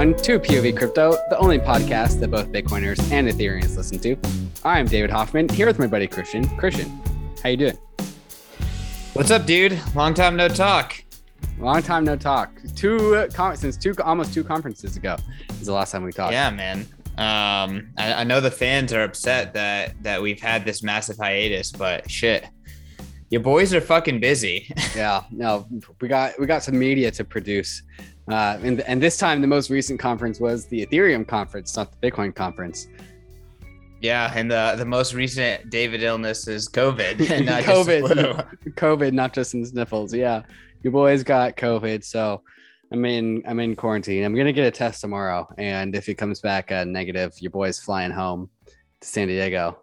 Everyone, to POV Crypto, the only podcast that both Bitcoiners and Ethereans listen to. I'm David Hoffman, here with my buddy Christian. Christian, how you doing? What's up, dude? Long time no talk. Long time no talk. Two since two almost two conferences ago is the last time we talked. Yeah, man. Um, I, I know the fans are upset that that we've had this massive hiatus, but shit, your boys are fucking busy. yeah, no, we got we got some media to produce. Uh, and, and this time, the most recent conference was the Ethereum conference, not the Bitcoin conference. Yeah, and the the most recent David illness is COVID, and not COVID, COVID, not just in sniffles. Yeah, your boys got COVID, so I'm in I'm in quarantine. I'm gonna get a test tomorrow, and if it comes back uh, negative, your boy's flying home to San Diego.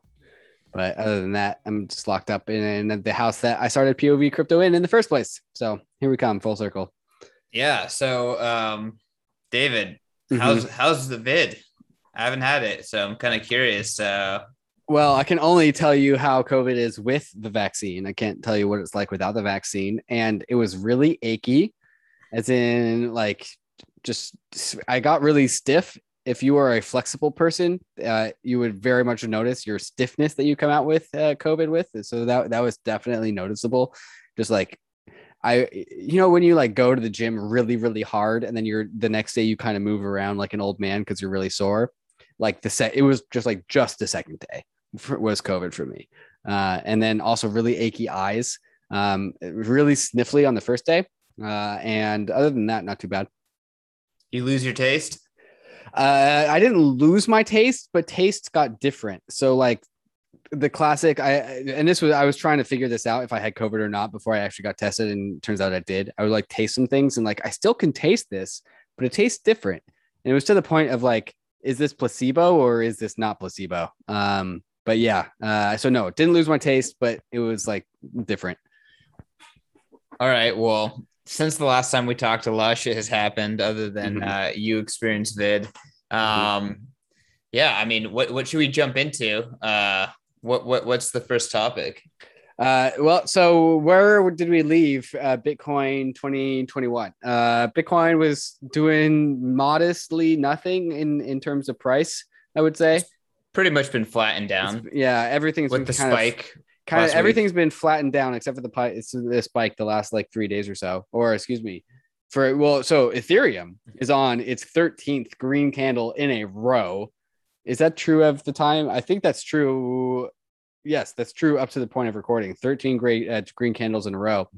But other than that, I'm just locked up in, in the house that I started POV crypto in in the first place. So here we come, full circle. Yeah. So, um, David, mm-hmm. how's how's the vid? I haven't had it, so I'm kind of curious. Uh, well, I can only tell you how COVID is with the vaccine. I can't tell you what it's like without the vaccine. And it was really achy, as in, like, just I got really stiff. If you are a flexible person, uh, you would very much notice your stiffness that you come out with uh, COVID with. So that that was definitely noticeable. Just like I, you know, when you like go to the gym really, really hard, and then you're the next day you kind of move around like an old man because you're really sore. Like the set, it was just like just the second day for, was COVID for me, uh, and then also really achy eyes, um, really sniffly on the first day, uh, and other than that, not too bad. You lose your taste. Uh, I didn't lose my taste, but taste got different. So like the classic i and this was i was trying to figure this out if i had covid or not before i actually got tested and turns out i did. I would like taste some things and like i still can taste this but it tastes different. And it was to the point of like is this placebo or is this not placebo? Um but yeah uh so no didn't lose my taste but it was like different. All right well since the last time we talked a lot shit has happened other than mm-hmm. uh you experienced vid. Mm-hmm. um yeah i mean what what should we jump into? Uh what what what's the first topic? Uh, well, so where did we leave uh, Bitcoin 2021? Uh, Bitcoin was doing modestly nothing in in terms of price. I would say pretty much been flattened down. It's, yeah, everything's with the spike. Of, kind of everything's week. been flattened down except for the pi- it's the spike the last like three days or so, or excuse me, for well, so Ethereum is on its 13th green candle in a row. Is that true of the time? I think that's true yes, that's true up to the point of recording. 13 great uh, green candles in a row.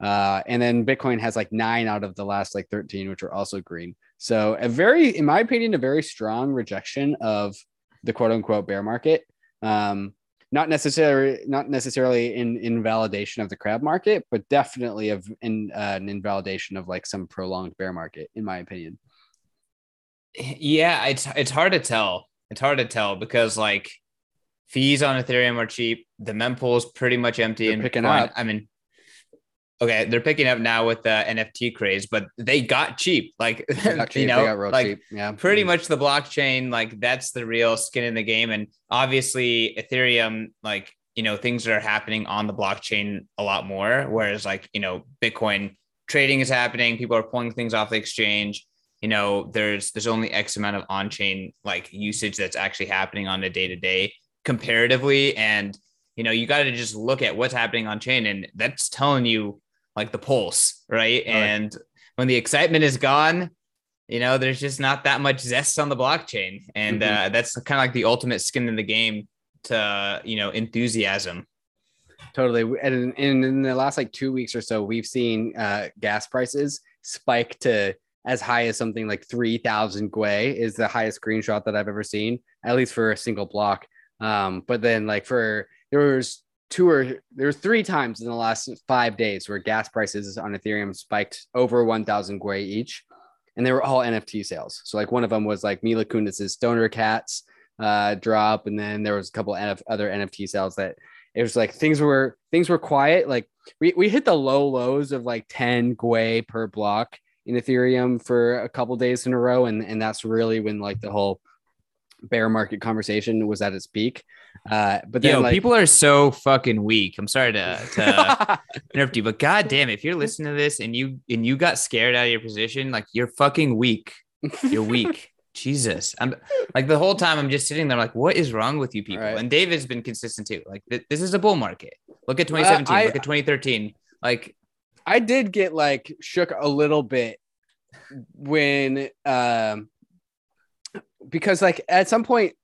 Uh, and then Bitcoin has like nine out of the last like 13, which are also green. So a very, in my opinion, a very strong rejection of the quote unquote bear market. Um, not necessarily, not necessarily in invalidation of the crab market, but definitely of in uh, an invalidation of like some prolonged bear market, in my opinion. Yeah, it's it's hard to tell. It's hard to tell because like fees on Ethereum are cheap. The mempool is pretty much empty they're and picking fine. up. I mean, okay, they're picking up now with the NFT craze, but they got cheap. Like got cheap. you know, like cheap. yeah, pretty mm-hmm. much the blockchain. Like that's the real skin in the game, and obviously Ethereum, like you know, things are happening on the blockchain a lot more. Whereas like you know, Bitcoin trading is happening. People are pulling things off the exchange you know there's there's only x amount of on-chain like usage that's actually happening on a day-to-day comparatively. And you know you got to just look at what's happening on chain and that's telling you like the pulse right? And when the excitement is gone you know there's just not that much zest on the blockchain. And mm-hmm. uh, that's kind of like the ultimate skin in the game to you know enthusiasm. Totally. And in, in the last like two weeks or so we've seen uh, gas prices spike to as high as something like 3000 gwei is the highest screenshot that i've ever seen at least for a single block um, but then like for there was two or there was three times in the last five days where gas prices on Ethereum spiked over 1,000 Gwei each, and they were all NFT sales. So like one of them was like Mila Kunis's Stoner Cats uh, drop, and then there was a couple of other NFT sales that it was like things were things were quiet. Like we we hit the low lows of like 10 Gwei per block in Ethereum for a couple days in a row, and and that's really when like the whole bear market conversation was at its peak. Uh, but then Yo, like, people are so fucking weak. I'm sorry to, to interrupt you, but god damn, if you're listening to this and you and you got scared out of your position, like you're fucking weak. You're weak. Jesus. I'm like the whole time I'm just sitting there like, what is wrong with you people? Right. And David's been consistent too. Like th- this is a bull market. Look at 2017, uh, I, look at 2013. Like I did get like shook a little bit when um because like at some point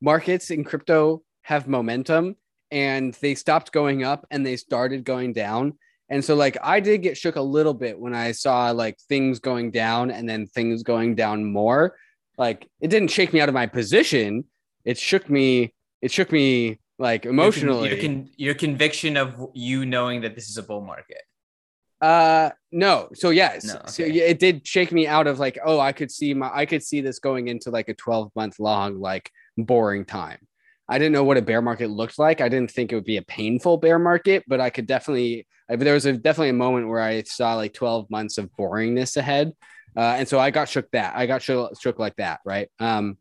markets in crypto have momentum and they stopped going up and they started going down. And so like i did get shook a little bit when i saw like things going down and then things going down more. Like it didn't shake me out of my position. It shook me it shook me like emotionally your, con- your, conviction of you knowing that this is a bull market uh no. So yes. No, okay. so it did shake me out of like oh i could see my i could see this going into like a 12 month long like boring time. I didn't know what a bear market looked like. I didn't think it would be a painful bear market but i could definitely there was a definitely a moment where i saw like 12 months of boringness ahead. Uh, and so i got shook that i got shook, shook like that right? Um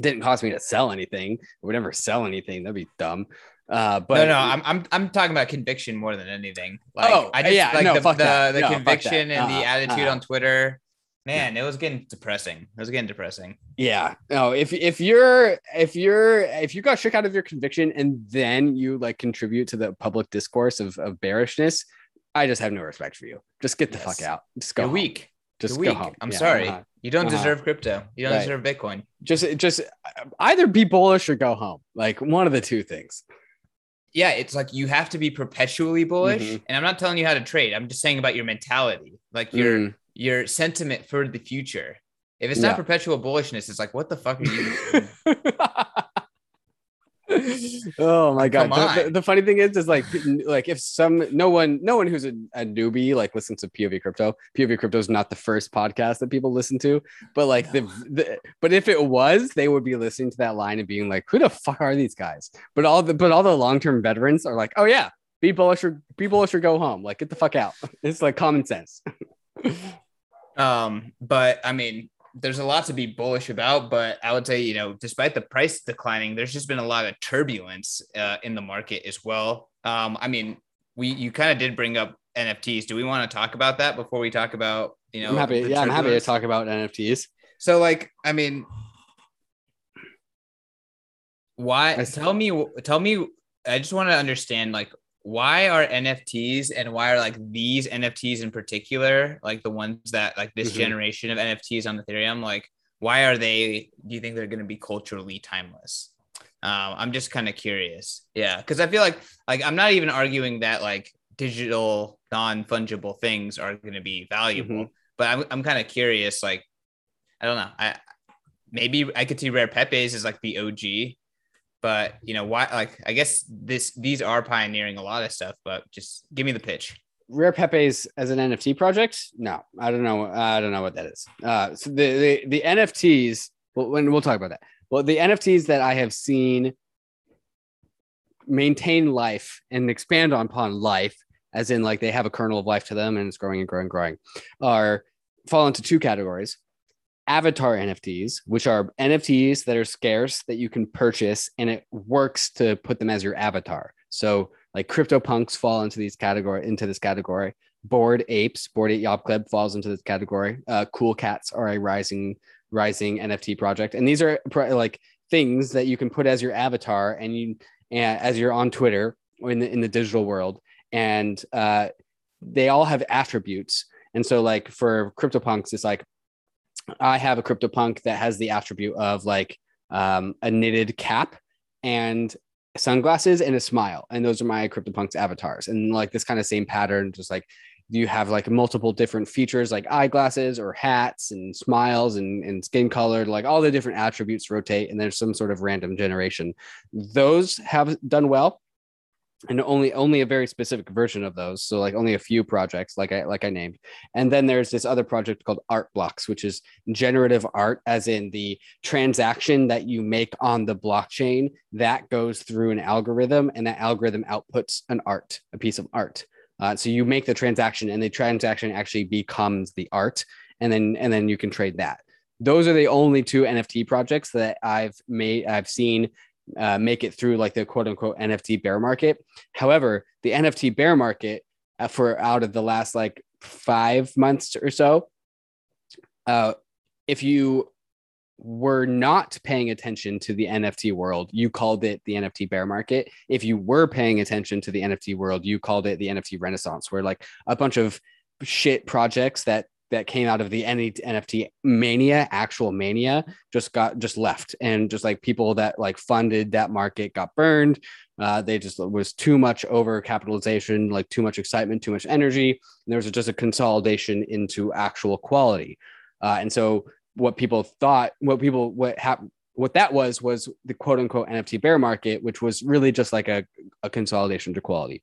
didn't cost me to sell anything. I would never sell anything. That'd be dumb uh, but no, no, I'm, I'm I'm talking about conviction more than anything. Like, oh, I just yeah, like no, the, the, the no, conviction and uh-huh, the attitude uh-huh. on Twitter. Man, yeah. it was getting depressing. It was getting depressing. Yeah. No, if if you're if you're if you got shook out of your conviction and then you like contribute to the public discourse of, of bearishness, I just have no respect for you. Just get the yes. fuck out. Just go. You're weak. Just You're weak. Home. I'm yeah, sorry. Uh-huh. You don't uh-huh. deserve crypto. You don't right. deserve Bitcoin. Just just either be bullish or go home. Like one of the two things yeah, it's like you have to be perpetually bullish. Mm-hmm. And I'm not telling you how to trade. I'm just saying about your mentality, like your mm. your sentiment for the future. If it's not perpetual bullishness, it's like, what the fuck are you doing? oh my god. the, the, the, funny thing is is like like if some no one no one who's a, a, newbie like listens to pov crypto pov crypto is not the first podcast that people listen to but like the, the but if it was they would be listening to that line and being like who the fuck are these guys? But all the but all the long-term veterans are like oh yeah be bullish or be bullish or go home. Like get the fuck out. It's like common sense. Um but i mean there's a lot to be bullish about, but I would say, you know, despite the price declining, there's just been a lot of turbulence uh, in the market as well. Um, I mean, we you kind of did bring up NFTs. Do we want to talk about that before we talk about, you know, I'm happy. Yeah, I'm happy to talk about NFTs. So, like, I mean, why? Tell me, tell me. I just want to understand, like, why are NFTs and why are like these NFTs in particular, like the ones that like this mm-hmm. generation of NFTs on Ethereum, like why are they? Do you think they're going to be culturally timeless? Um, I'm just kind of curious. Yeah, because I feel like like I'm not even arguing that like digital non fungible things are going to be valuable, mm-hmm. but I'm I'm kind of curious. Like I don't know. I maybe I could see rare Pepes is like the OG but you know why like i guess this these are pioneering a lot of stuff but just give me the pitch. Rare pepes as an nft project? No i don't know i don't know what that is. Uh so the the, the nfts well, when we'll talk about that. Well the nfts that i have seen maintain life and expand upon life as in like they have a kernel of life to them and it's growing and growing and growing are fall into two categories avatar NFTs, which are NFTs that are scarce that you can purchase and it works to put them as your avatar. So like CryptoPunks fall into these category into this category. Bored Apes, Bored Ape Yacht Club falls into this category. Uh, cool Cats are a rising rising NFT project, and these are like things that you can put as your avatar and you and as you're on Twitter or in the in the digital world, and uh, they all have attributes. And so, like for CryptoPunks, it's like I have a CryptoPunk that has the attribute of like um, a knitted cap and sunglasses and a smile. And those are my CryptoPunks avatars. And like this kind of same pattern, just like you have like multiple different features like eyeglasses or hats and smiles and, and skin color, like all the different attributes rotate. And there's some sort of random generation. Those have done well and only only a very specific version of those so like only a few projects like i like i named. And then there's this other project called art blocks which is generative art as in the transaction that you make on the blockchain that goes through an algorithm and that algorithm outputs an art a piece of art. Uh, so you make the transaction and the transaction actually becomes the art and then and then you can trade that. Those are the only two NFT projects that I've made, I've seen uh, make it through like the quote unquote NFT bear market. However, the NFT bear market uh, for out of the last like five months or so, uh, if you were not paying attention to the NFT world, you called it the NFT bear market. If you were paying attention to the NFT world, you called it the NFT renaissance, where like a bunch of shit projects that that came out of the NFT mania, actual mania, just got just left, and just like people that like funded that market got burned. Uh, they just was too much over capitalization, like too much excitement, too much energy. And there was just a consolidation into actual quality. Uh, and so what people thought, what people what happened, what that was was the quote unquote NFT bear market, which was really just like a, a consolidation to quality.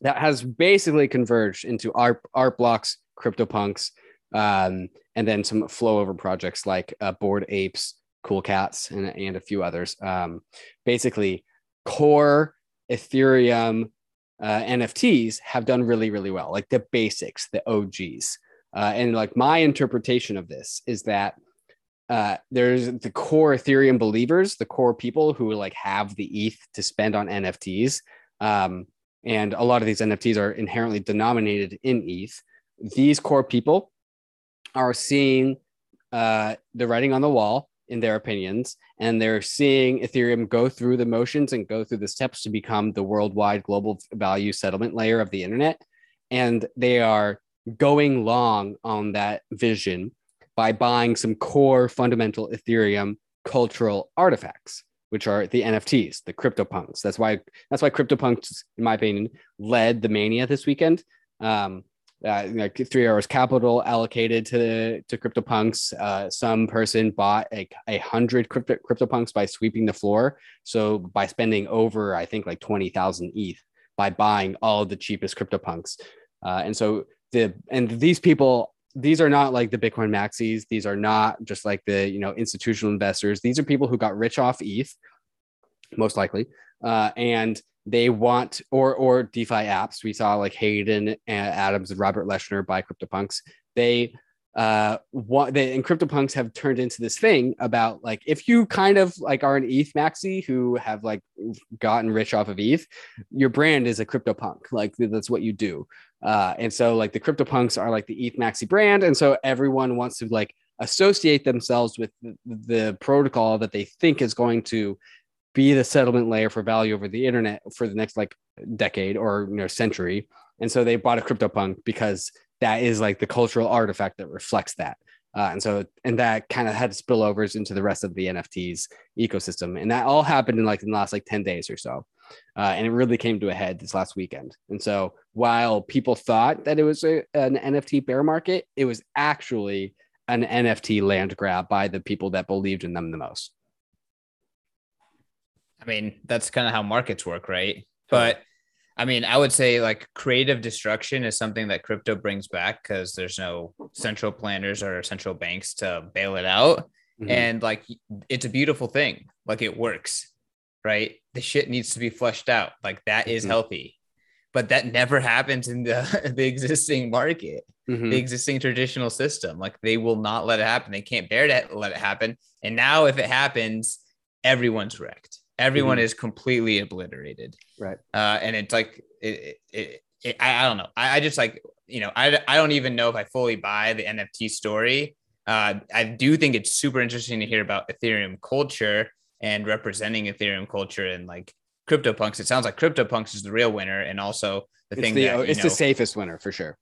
That has basically converged into art art blocks, CryptoPunks, um, and then some flow over projects like uh, Bored Apes, Cool Cats, and, and a few others. Um, basically, core Ethereum uh, NFTs have done really, really well, like the basics, the OGs. Uh, and like my interpretation of this is that uh, there's the core Ethereum believers, the core people who like have the ETH to spend on NFTs. Um, and a lot of these NFTs are inherently denominated in ETH. These core people are seeing uh, the writing on the wall in their opinions, and they're seeing Ethereum go through the motions and go through the steps to become the worldwide global value settlement layer of the internet. And they are going long on that vision by buying some core fundamental Ethereum cultural artifacts, which are the NFTs, the CryptoPunks. That's why that's why CryptoPunks, in my opinion, led the mania this weekend. Um, uh, three hours capital allocated to to CryptoPunks. Uh, some person bought a, a hundred crypto CryptoPunks by sweeping the floor. So by spending over, I think like twenty thousand ETH by buying all the cheapest CryptoPunks. Uh, and so the and these people these are not like the bitcoin maxis these are not just like the you know institutional investors these are people who got rich off eth most likely uh, and they want or or defi apps we saw like hayden and adams and robert leshner buy cryptopunks they uh what they and CryptoPunks have turned into this thing about like if you kind of like are an ETH maxi who have like gotten rich off of ETH, your brand is a CryptoPunk. Like that's what you do. Uh, and so like the CryptoPunks are like the ETH maxi brand, and so everyone wants to like associate themselves with the, the protocol that they think is going to be the settlement layer for value over the internet for the next like decade or you know century. And so they bought a CryptoPunk because that is like the cultural artifact that reflects that. Uh, and so, and that kind of had spillovers into the rest of the NFTs ecosystem. And that all happened in like in the last like 10 days or so. Uh, and it really came to a head this last weekend. And so, while people thought that it was a, an NFT bear market, it was actually an NFT land grab by the people that believed in them the most. I mean, that's kind of how markets work, right? But I mean, I would say like creative destruction is something that crypto brings back because there's no central planners or central banks to bail it out. Mm-hmm. And like, it's a beautiful thing. Like, it works, right? The shit needs to be flushed out. Like, that is mm-hmm. healthy. But that never happens in the, the existing market, mm-hmm. the existing traditional system. Like, they will not let it happen. They can't bear to let it happen. And now, if it happens, everyone's wrecked everyone mm-hmm. is completely obliterated right uh, and it's like it, it, it, I, I don't know I, I, just like you know I, I don't even know if i fully buy the nft story uh, i do think it's super interesting to hear about ethereum culture and representing ethereum culture and like CryptoPunks. It sounds like CryptoPunks is the real winner, and also the it's thing the, that it's know, the safest winner for sure.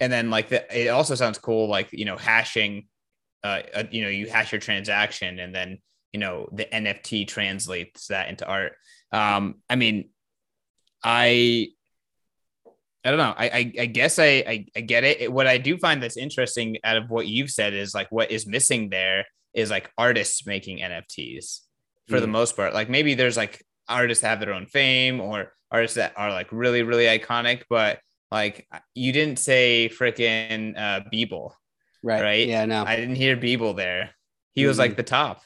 And then like the, it also sounds cool, like you know hashing, uh, uh, you know you hash your transaction, and then you know the nft translates that into art um i mean i i don't know i i, I guess I, I, I get it what i do find that's interesting out of what you've said is like what is missing there is like artists making nfts for mm. the most part like maybe there's like artists have their own fame or artists that are like really really iconic but like you didn't say freaking uh Beeple. Right. Right. Yeah, no. I didn't hear Beeple there. He mm. was like the top.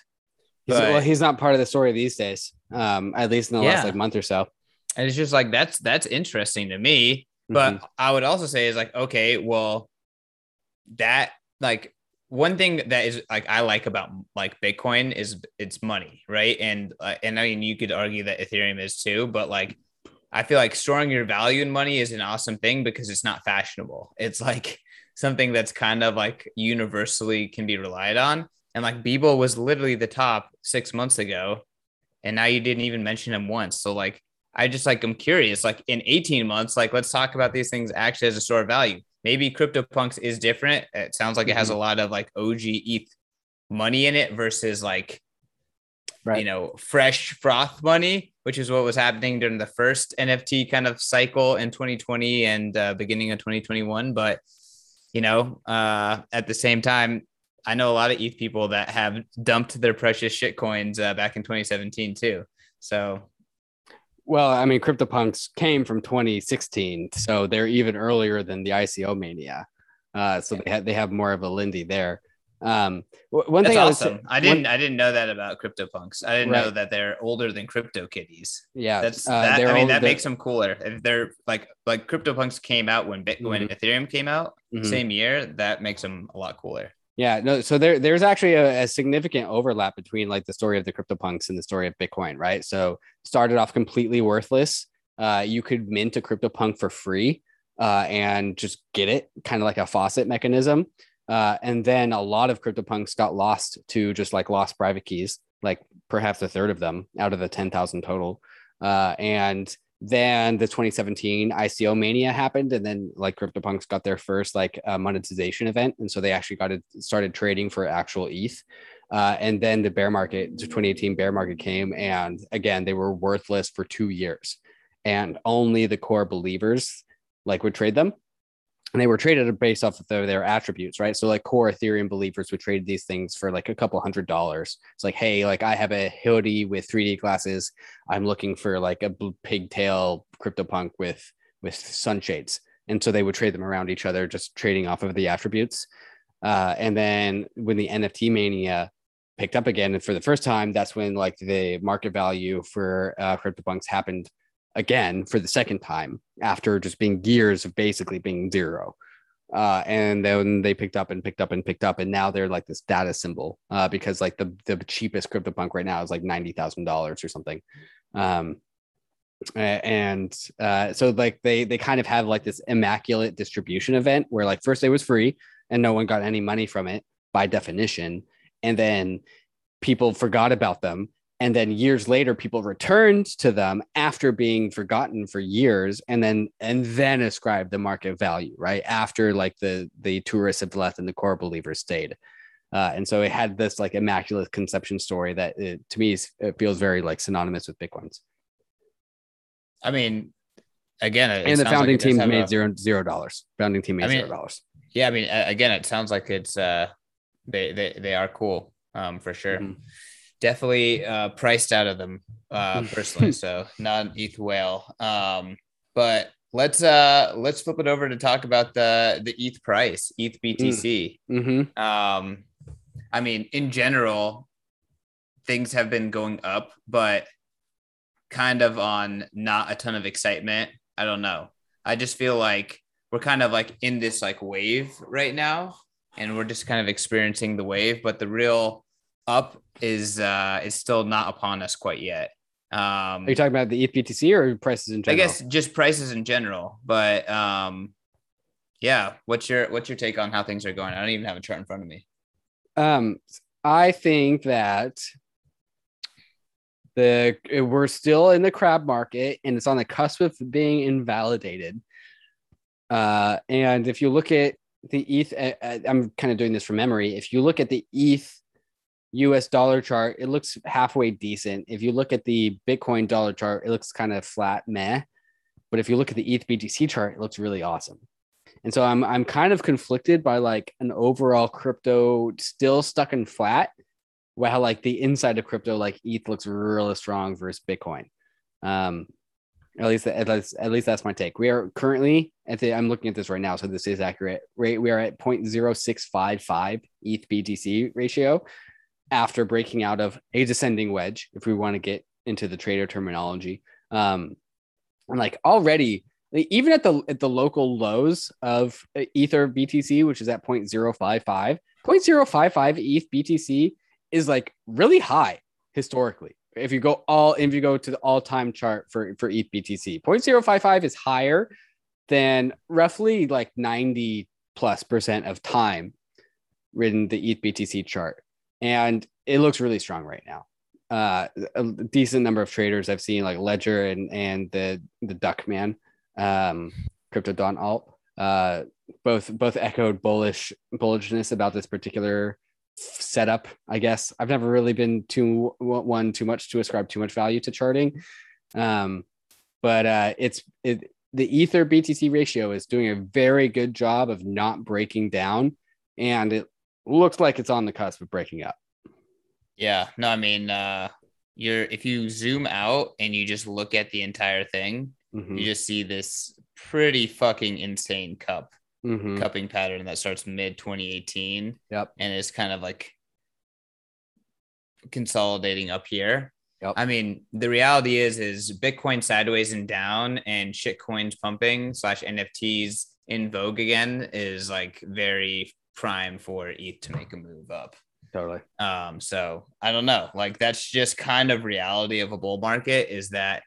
He's, but, well, he's not part of the story these days. Um, at least in the yeah. last like month or so. And it's just like that's that's interesting to me. But mm-hmm. I would also say is like, okay, well, that like one thing that is like I like about like Bitcoin is it's money, right? And uh, and I mean you could argue that Ethereum is too, but like I feel like storing your value in money is an awesome thing because it's not fashionable. It's like something that's kind of like universally can be relied on. And like Beeple was literally the top six months ago, and now you didn't even mention him once. So like I just like I'm curious, like in 18 months, like let's talk about these things actually as a store of value. Maybe CryptoPunks is different. It sounds like mm-hmm. it has a mm-hmm. lot of like OG ETH money in it versus like right. you know fresh froth money, which is what was happening during the first NFT kind of cycle in 2020 and uh, beginning of 2021. But you know, uh, at the same time, I know a lot of ETH people that have dumped their precious shit coins uh, back in 2017 too. So, well, I mean, CryptoPunks came from 2016, so they're even earlier than the ICO mania. Uh, so they have they have more of a Lindy there. Um, one That's thing awesome. I, was, I didn't one, I didn't know that about CryptoPunks. I didn't right. know that they're older than Crypto Kitties. Yeah, that's uh, that, I mean that makes them cooler. If they're like like CryptoPunks came out when Bitcoin mm-hmm. Ethereum came out mm-hmm. same year, that makes them a lot cooler. Yeah, no. So there, there's actually a, a, significant overlap between like the story of the CryptoPunks and the story of Bitcoin, right? So started off completely worthless. Uh, you could mint a CryptoPunk for free uh, and just get it, kind of like a faucet mechanism. Uh, and then a lot of CryptoPunks got lost to just like lost private keys, like perhaps a third of them out of the 10,000 total. Uh, and then the 2017 ICO mania happened, and then like CryptoPunks got their first like uh, monetization event, and so they actually got it started trading for actual ETH. Uh, and then the bear market, the 2018 bear market came, and again they were worthless for two years, and only the core believers like would trade them and they were traded based off of their, their, attributes, right? So like core Ethereum believers would trade these things for like a couple hundred dollars. It's like, hey, like I have a hoodie with 3D glasses. I'm looking for like a pigtail CryptoPunk with with sunshades, and so they would trade them around each other, just trading off of the attributes. Uh, and then when the NFT mania picked up again, and for the first time, that's when like the market value for uh, CryptoPunks happened again for the second time after just being years of basically being zero. Uh, and then they picked up and picked up and picked up, and now they're like this data symbol uh, because like the the cheapest CryptoPunk right now is like ninety thousand dollars or something. Um, and uh, so like they they kind of have like this immaculate distribution event where like first it was free and no one got any money from it by definition, and then people forgot about them and then years later people returned to them after being forgotten for years and then and then ascribed the market value right? After like the the tourists have left and the core believers stayed. Uh, and so it had this like immaculate conception story that it, to me it feels very like synonymous with bitcoins i mean again and the founding like team made a, zero zero dollars. Founding team made I mean, zero dollars. yeah i mean again it sounds like it's uh they they, they are cool um for sure. Mm-hmm definitely uh, priced out of them uh, personally. so not an ETH whale. Um, but let's uh let's flip it over to talk about the the ETH price, ETH BTC. Mm. Mm-hmm. Um, I mean, in general, things have been going up, but kind of on not a ton of excitement. I don't know. I just feel like we're kind of like in this like wave right now, and we're just kind of experiencing the wave. But the real up is uh is still not upon us quite yet. Um, Are you talking about the ETH or prices in general? I guess just prices in general, but um, yeah. What's your what's your take on how things are going? I don't even have a chart in front of me. Um, I think that the we're still in the crab market and it's on the cusp of being invalidated. Uh, and if you look at the ETH, I'm kind of doing this from memory. If you look at the ETH US dollar chart, it looks halfway decent. If you look at the Bitcoin dollar chart, it looks kind of flat, meh. But if you look at the ETH BTC chart, it looks really awesome. And so I'm I'm kind of conflicted by like an overall crypto still stuck in flat, while like the inside of crypto, like ETH looks really strong versus Bitcoin. Um, at least at least, at least that's my take. We are currently at the I'm looking at this right now, so this is accurate. Right, we are at 0.0655 ETH BTC ratio, after breaking out of a descending wedge, if we want to get into the trader terminology. Um, and like already, even at the at the local lows of Ether BTC, which is at 0.055, 0.055 ETH BTC is like really high historically. If you go all if you go to the all-time chart for, for ETH BTC, 0.055 is higher than roughly like 90 plus percent of time written the ETH BTC chart. And it looks really strong right now. Uh, a decent number of traders I've seen like Ledger and and the the Duckman, um, Crypto Don Alt, uh, both both echoed bullish bullishness about this particular setup. I guess I've never really been too one too much to ascribe too much value to charting, um, but uh, it's it the Ether BTC ratio is doing a very good job of not breaking down, and it looks like it's on the cusp of breaking up. Yeah, no, I mean, uh, you're if you zoom out and you just look at the entire thing, mm-hmm. you just see this pretty fucking insane cup mm-hmm. cupping pattern that starts mid 2018. Yep, and is kind of like consolidating up here. Yep. I mean, the reality is, is Bitcoin sideways and down, and shitcoins pumping slash NFTs in vogue again is like very prime for ETH to make a move up. Totally. Um, so I don't know. Like that's just kind of reality of a bull market is that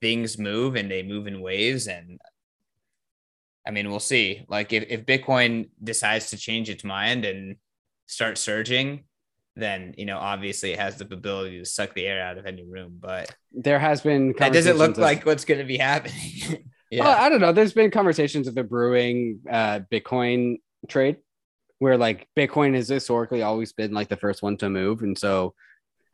things move and they move in waves. And I mean, we'll see. Like if, if Bitcoin decides to change its mind and start surging, then you know obviously it has the ability to suck the air out of any room. But there has been that doesn't look of, like what's going to be happening. yeah, well, I don't know. There's been conversations of the brewing uh, Bitcoin trade where like Bitcoin has historically always been like the first one to move. And so,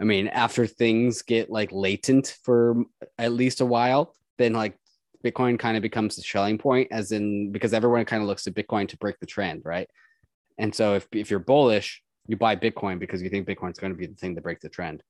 I mean, after things get like latent for at least a while, then like Bitcoin kind of becomes the selling point, as in because everyone kind of looks to Bitcoin to break the trend, right? And so if, if you're bullish, you buy Bitcoin because you think Bitcoin's going to be the thing to break the trend.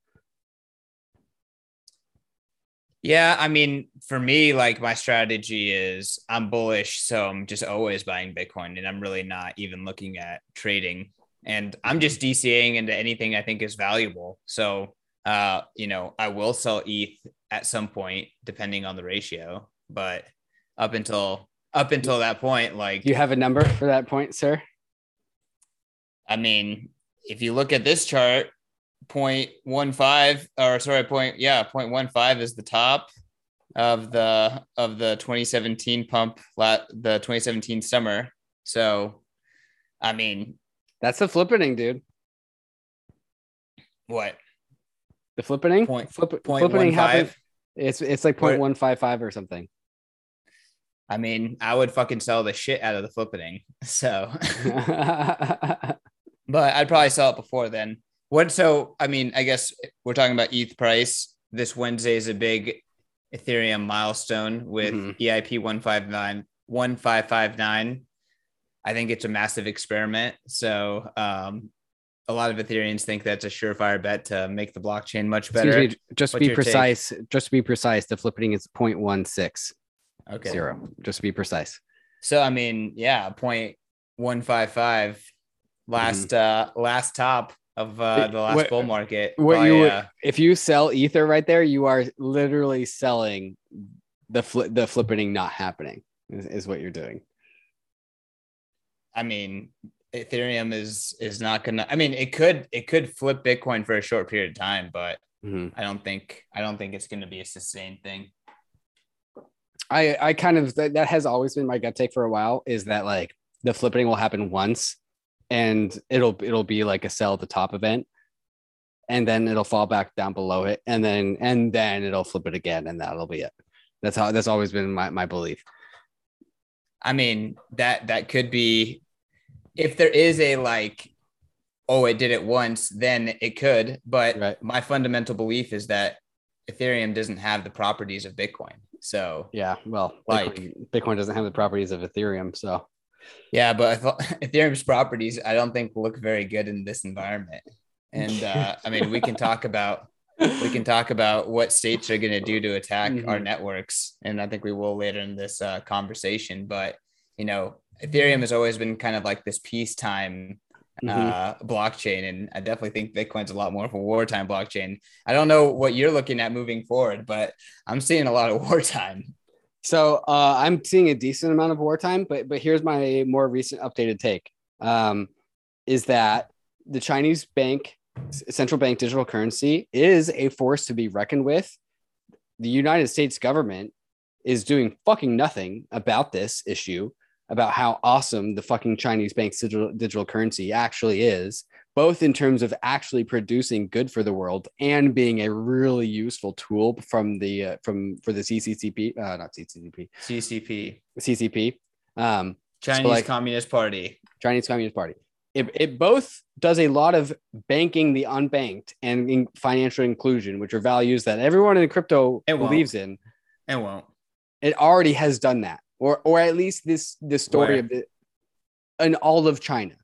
Yeah, I mean, for me, like my strategy is I'm bullish, so I'm just always buying Bitcoin and I'm really not even looking at trading. And I'm just DCAing into anything I think is valuable. So, uh, you know, I will sell ETH at some point, depending on the ratio. But up until up until that point, like you have a number for that point, sir. I mean, if you look at this chart, 0.15 or sorry point yeah 0.15 is the top of the of the 2017 pump lat the 2017 summer. So i mean that's the flippening dude. What? The flippening point flip, point flippening happens it's it's like 0.155 or something. I mean i would fucking sell the shit out of the flippening so. But i'd probably sell it before then what so I mean, I guess we're talking about ETH price. This Wednesday is a big Ethereum milestone with mm-hmm. EIP 159 1559. I think it's a massive experiment. So um, a lot of Ethereans think that's a surefire bet to make the blockchain much better. Me, just be precise, take? just to be precise, the flippening is 0.16. Okay. Zero. Just to be precise. So I mean, yeah, 0.155 last mm-hmm. uh last top of uh, the last what, bull market. What by, you uh, if you sell ether right there, you are literally selling the flip the flippening not happening is, is what you're doing. I mean, Ethereum is is not gonna. I mean, it could it could flip Bitcoin for a short period of time, but mm-hmm. I don't think I don't think it's gonna be a sustained thing. I I kind of that, that has always been my gut take for a while is that like the flipping will happen once and it'll it'll be like a sell at the top event. And then it'll fall back down below it and then and then it'll flip it again and that'll be it. That's how that's always been my, my belief. I mean that that could be if there is a like oh it did it once then it could but right. my fundamental belief is that ethereum doesn't have the properties of bitcoin. So yeah well like bitcoin, bitcoin doesn't have the properties of ethereum so yeah, but Ethereum's properties, I don't think look very good in this environment. And uh, I mean, we can talk about we can talk about what states are going to do to attack mm-hmm. our networks, and I think we will later in this uh, conversation. But you know, Ethereum has always been kind of like this peacetime mm-hmm. uh, blockchain, and I definitely think Bitcoin's a lot more of a wartime blockchain. I don't know what you're looking at moving forward, but I'm seeing a lot of wartime. So uh, I'm seeing a decent amount of wartime, but but here's my more recent updated take. Um, is that the Chinese bank central bank digital currency is a force to be reckoned with. The United States government is doing fucking nothing about this issue, about how awesome the fucking Chinese bank's digital, digital currency actually is, both in terms of actually producing good for the world and being a really useful tool from the uh, from for the CCCP, uh, not CCCP, CCP, CCP, um, Chinese so like, Communist Party, Chinese Communist Party it, it both does a lot of banking the unbanked and in financial inclusion, which are values that everyone in crypto it believes in. It won't. It already has done that, or or at least this this story Where? of it in all of China.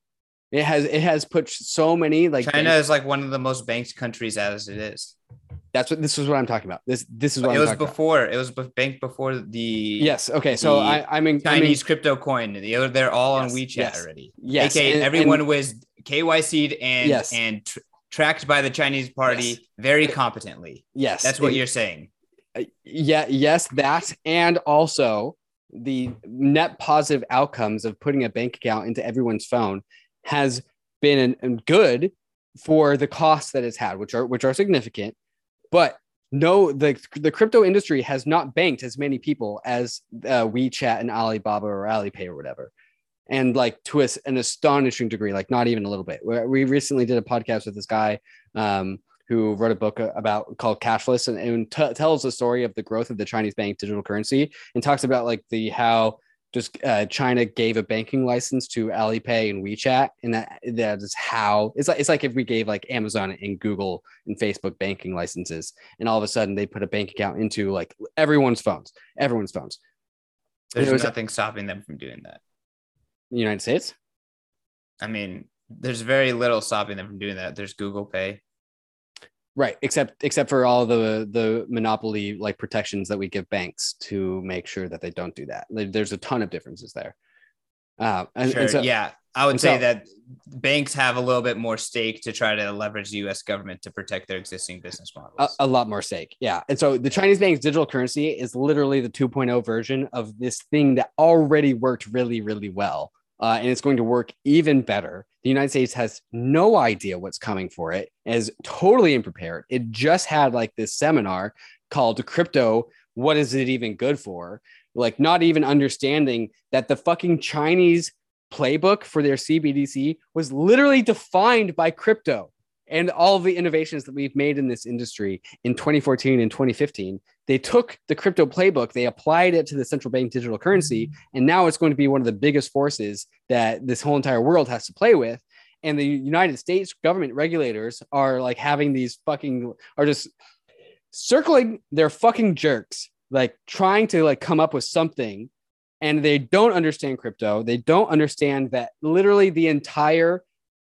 It has it has put so many like China banks, is like one of the most banked countries as it is. That's what this is what I'm talking about. This this is what it I'm was before. It was banked before the yes. Okay, so I I'm in Chinese I'm in, crypto coin. They're they're all yes, on WeChat yes, already. Yes, AK, and, everyone and, was KYC'd and yes. and tr- tracked by the Chinese party yes. very competently. Yes, that's what you're saying. Uh, yeah. Yes, that and also the net positive outcomes of putting a bank account into everyone's phone has been an, an good for the costs that it's had, which are which are significant but no, the the crypto industry has not banked as many people as uh, WeChat and Alibaba or Alipay or whatever, and like to a, an astonishing degree, like not even a little bit. We recently did a podcast with this guy um, who wrote a book about called Cashless and, and t- tells the story of the growth of the Chinese bank digital currency and talks about like the how just uh, China gave a banking license to Alipay and WeChat, and that that is how it's like it's like if we gave like Amazon and Google and Facebook banking licenses, and all of a sudden they put a bank account into like everyone's phones, everyone's phones. There's was, nothing stopping them from doing that. The United States. I mean, there's very little stopping them from doing that. There's Google Pay. Right, except except for all the the monopoly like protections that we give banks to make sure that they don't do that. There's a ton of differences there. Uh, and, sure. and so, yeah, I would say so, that banks have a little bit more stake to try to leverage the U.S. government to protect their existing business models. A, a lot more stake, yeah. And so the Chinese bank's digital currency is literally the 2.0 version of this thing that already worked really, really well uh, and it's going to work even better. The United States has no idea what's coming for it, is totally unprepared. It just had like this seminar called Crypto What is it even good for? Like, not even understanding that the fucking Chinese playbook for their CBDC was literally defined by crypto and all of the innovations that we've made in this industry in 2014 and 2015 they took the crypto playbook they applied it to the central bank digital currency mm-hmm. and now it's going to be one of the biggest forces that this whole entire world has to play with. And the united states government regulators are like having these fucking are just circling their fucking jerks like trying to like come up with something. And they don't understand crypto. They don't understand that literally the entire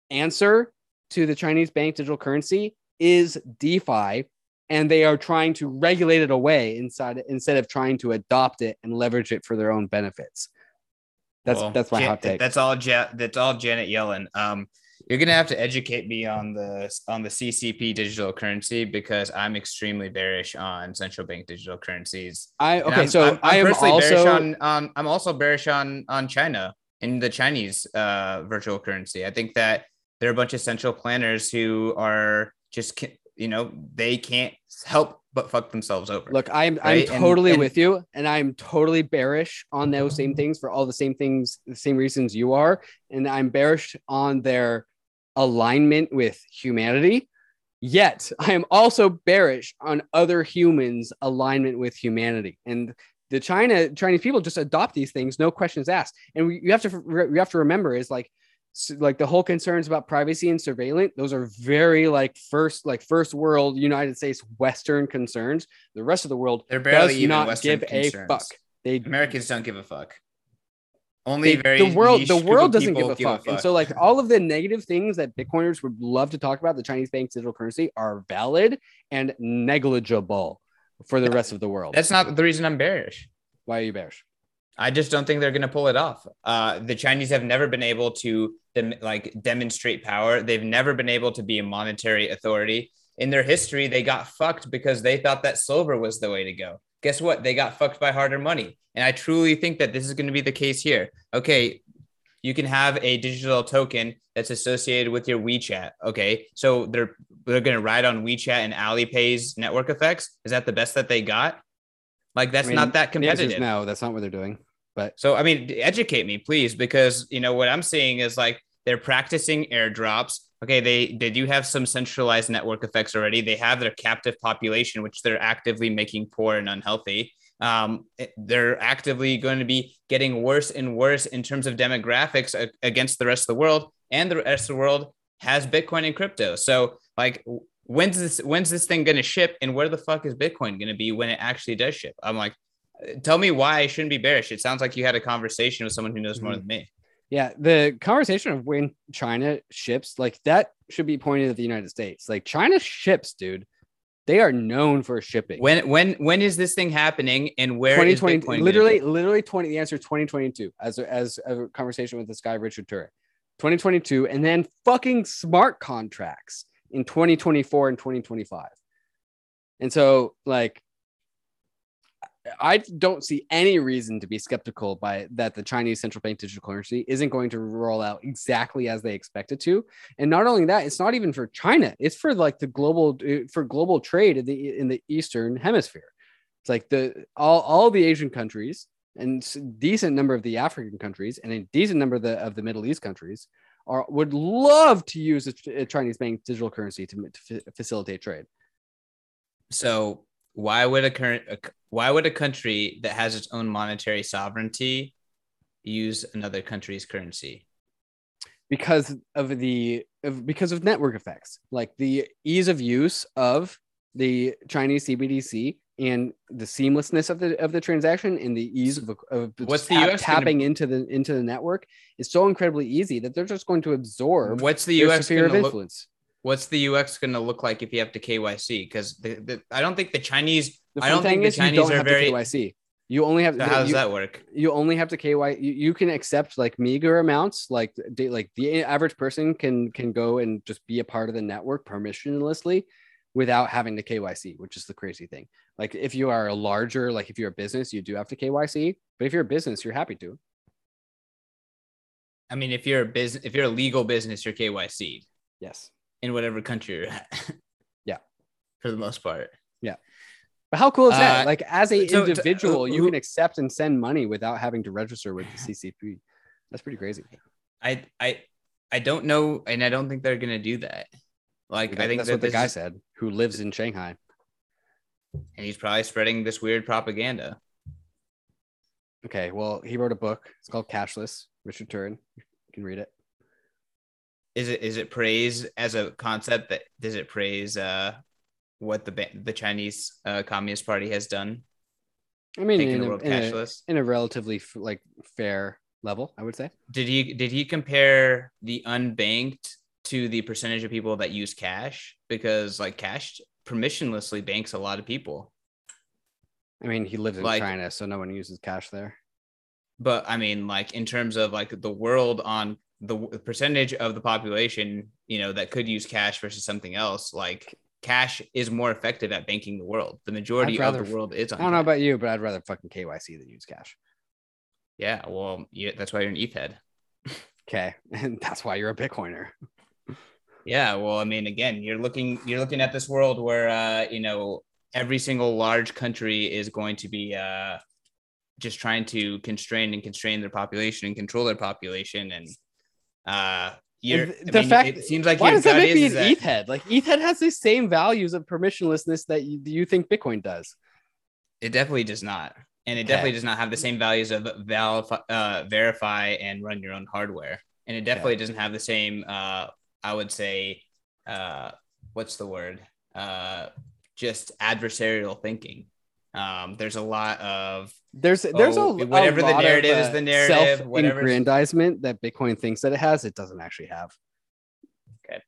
answer to the Chinese bank digital currency is DeFi, and they are trying to regulate it away inside instead of trying to adopt it and leverage it for their own benefits. That's well, that's my Jan- hot take. That's all. Ja- that's all Janet Yellen. Um, you're gonna have to educate me on the on the CCP digital currency because I'm extremely bearish on central bank digital currencies. I okay, I'm, so I'm, I'm I am also on, on I'm also bearish on on China in the Chinese uh, virtual currency. I think that there are a bunch of central planners who are just you know they can't help but fuck themselves over. Look, I'm right? I'm totally and, and, with you, and I'm totally bearish on those same things for all the same things, the same reasons you are, and I'm bearish on their alignment with humanity. Yet, I am also bearish on other humans' alignment with humanity, and the China Chinese people just adopt these things, no questions asked. And we, you have to we have to remember is like like the whole concerns about privacy and surveillance those are very like first like first world united states western concerns. The rest of the world they're barely does even not western give concerns. a fuck. They americans don't give a fuck. Only they, very the world the world doesn't give a, give fuck. a fuck. And so like all of the negative things that bitcoiners would love to talk about the chinese bank's digital currency are valid and negligible for the rest of the world. that's not the reason i'm bearish. Why are you bearish? I just don't think they're going to pull it off. Uh, the Chinese have never been able to like demonstrate power. They've never been able to be a monetary authority. In their history, they got fucked because they thought that silver was the way to go. Guess what? They got fucked by harder money. And I truly think that this is going to be the case here. Okay, you can have a digital token that's associated with your WeChat. Okay, so they're they're going to ride on WeChat and Alipay's network effects. Is that the best that they got? Like that's I mean, not that competitive. No, that's not what they're doing. But so I mean, educate me, please, because you know what I'm seeing is like they're practicing airdrops. Okay, they they do have some centralized network effects already. They have their captive population, which they're actively making poor and unhealthy um, they're actively going to be getting worse and worse in terms of demographics against the rest of the world, and the rest of the world has Bitcoin and crypto. So, like, when's this when's this thing going to ship, and where the fuck is Bitcoin going to be when it actually does ship? I'm like, tell me why I shouldn't be bearish. It sounds like you had a conversation with someone who knows more mm-hmm. than me. Yeah, the conversation of when China ships, like that should be pointed at the United States. Like China ships, dude. They are known for shipping. When when when is this thing happening and where 2020 literally literally 20 the answer is 2022 as a, as a conversation with this guy Richard Turrin. 2022 and then fucking smart contracts in 2024 and 2025. And so like I don't see any reason to be skeptical by that the Chinese central bank digital currency isn't going to roll out exactly as they expect it to. And not only that, it's not even for China; it's for like the global uh, for global trade in the in the Eastern Hemisphere. It's like the all all the Asian countries and decent number of the African countries and a decent number of the of the Middle East countries are would love to use a, a Chinese bank digital currency to, to facilitate trade. So why would a current why would a country that has its own monetary sovereignty use another country's currency? Because of the of, because of network effects like the ease of use of the chinese cbdc and the seamlessness of the of the transaction and the ease of, of what's the tap, US tapping gonna... into the into the network is so incredibly easy that they're just going to absorb what's the us sphere of influence what's the UX going to look like if you have to KYC? Because I don't think the Chinese. The I don't think the Chinese are very KYC. You only have. So how does that work? You only have to KY. You, you can accept like meager amounts, like like the average person can can go and just be a part of the network permissionlessly, without having to KYC, which is the crazy thing. Like if you are a larger, like if you're a business, you do have to KYC. But if you're a business, you're happy to. I mean, if you're a business, if you're a legal business, you're KYC. Yes in whatever country you're at. yeah. For the most part. Yeah. But how cool is that? Uh, like as a so, individual, uh, you can accept and send money without having to register with the CCP. That's pretty crazy. I I I don't know, and I don't think they're gonna do that. Like I think that's that what the guy is, said, who lives in Shanghai, and he's probably spreading this weird propaganda. Okay, well, he wrote a book. It's called Cashless. Richard Turrin. You can read it is it is it praise as a concept that does it praise uh what the the Chinese uh, Communist Party has done? I mean, in a, in, a, in a, relatively like fair level, I would say. Did he did he compare the unbanked to the percentage of people that use cash? Because like cash permissionlessly banks a lot of people. I mean, he lives in like, China, so no one uses cash there. But I mean, like in terms of like the world on the percentage of the population, you know, that could use cash versus something else, like cash is more effective at banking the world. The majority rather, of the world is. I don't know about you, but I'd rather fucking KYC than use cash. Yeah, well, yeah, that's why you're an ETH head. okay, and that's why you're a Bitcoiner. yeah, well, I mean, again, you're looking you're looking at this world where uh, you know every single large country is going to be uh, just trying to constrain and constrain their population and control their population and uh, you're, the I mean, fact it seems like why does that make me an ETH head? Like ETH head has the same values of permissionlessness that you, you think Bitcoin does. It definitely does not, and it okay. definitely does not have the same values of valify, uh, verify and run your own hardware, and it definitely okay. doesn't have the same. Uh, I would say, uh, what's the word? Uh, just adversarial thinking. Um, there's a lot of there's there's oh, a whatever a the narrative of, uh, is the narrative self-aggrandizement that Bitcoin thinks that it has, it doesn't actually have. Okay.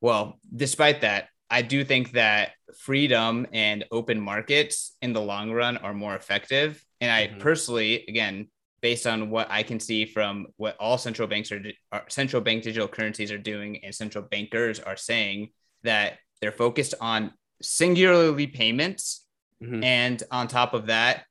Well, despite that, I do think that freedom and open markets in the long run are more effective. And I mm-hmm. personally, again, based on what I can see from what all central banks are, are central bank digital currencies are doing and central bankers are saying that they're focused on singularly payments Mm-hmm. And on top of that,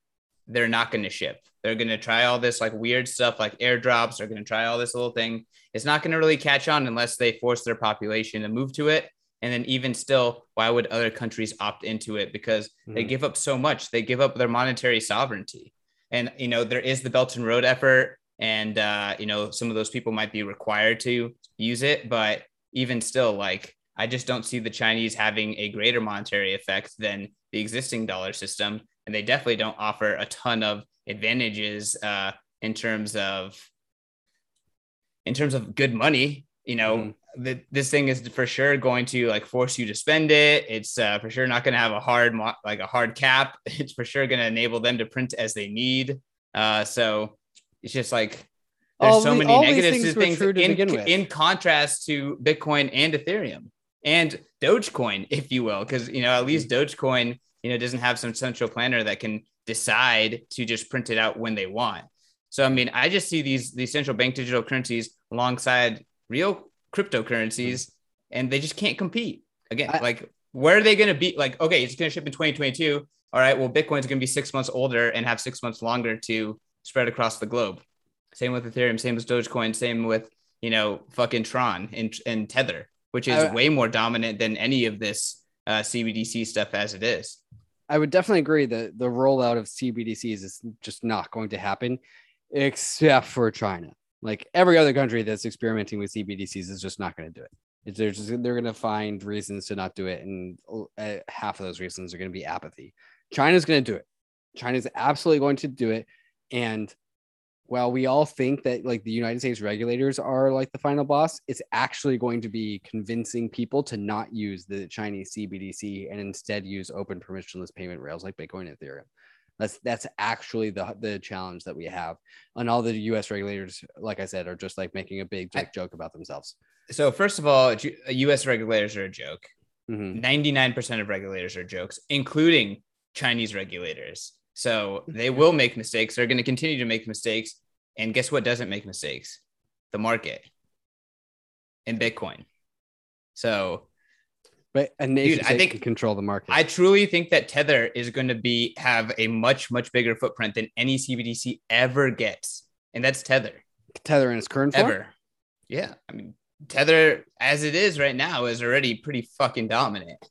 they're not going to ship. They're going to try all this like weird stuff like airdrops. They're going to try all this little thing. It's not going to really catch on unless they force their population to move to it. And then even still, why would other countries opt into it? Because mm-hmm. they give up so much. They give up their monetary sovereignty. And you know, there is the Belt and Road effort, and uh, you know, some of those people might be required to use it, but even still, like I just don't see the Chinese having a greater monetary effect than the existing dollar system and they definitely don't offer a ton of advantages uh, in terms of in terms of good money. You know, mm-hmm. the, this thing is for sure going to like force you to spend it. It's uh, for sure not going to have a hard like a hard cap. It's for sure going to enable them to print as they need. Uh, so it's just like there's all so many negatives to things to in, in contrast to Bitcoin and Ethereum and Dogecoin, if you will, because you know at least mm-hmm. Dogecoin you know, doesn't have some central planner that can decide to just print it out when they want. So I mean, I just see these these central bank digital currencies alongside real cryptocurrencies, and they just can't compete. Again, I, like where are they going to be? Like, okay, it's going to ship in 2022. All right, well, Bitcoin's going to be six months older and have six months longer to spread across the globe. Same with Ethereum, same with Dogecoin, same with you know fucking Tron and, and Tether, which is I, way more dominant than any of this uh, CBDC stuff as it is. I would definitely agree that the rollout of CBDCs is just not going to happen, except for China. Like every other country that's experimenting with CBDCs is just not going to do it. They're just they're going to find reasons to not do it, and uh, half of those reasons are going to be apathy. China's going to do it. China's absolutely going to do it, and while we all think that like the United States regulators are like the final boss, it's actually going to be convincing people to not use the Chinese CBDC and instead use open permissionless payment rails like Bitcoin and Ethereum. That's that's actually the the challenge that we have. And all the US regulators, like I said, are just like making a big joke, joke about themselves. So first of all, US regulators are a joke. Mm-hmm. 99% of regulators are jokes, including Chinese regulators. So mm-hmm. they will make mistakes. They're going to continue to make mistakes. And guess what doesn't make mistakes? The market and Bitcoin. So, but a nation dude, I think can control the market. I truly think that Tether is going to be have a much much bigger footprint than any CBDC ever gets, and that's Tether. Tether in its current form. Yeah, I mean Tether as it is right now is already pretty fucking dominant.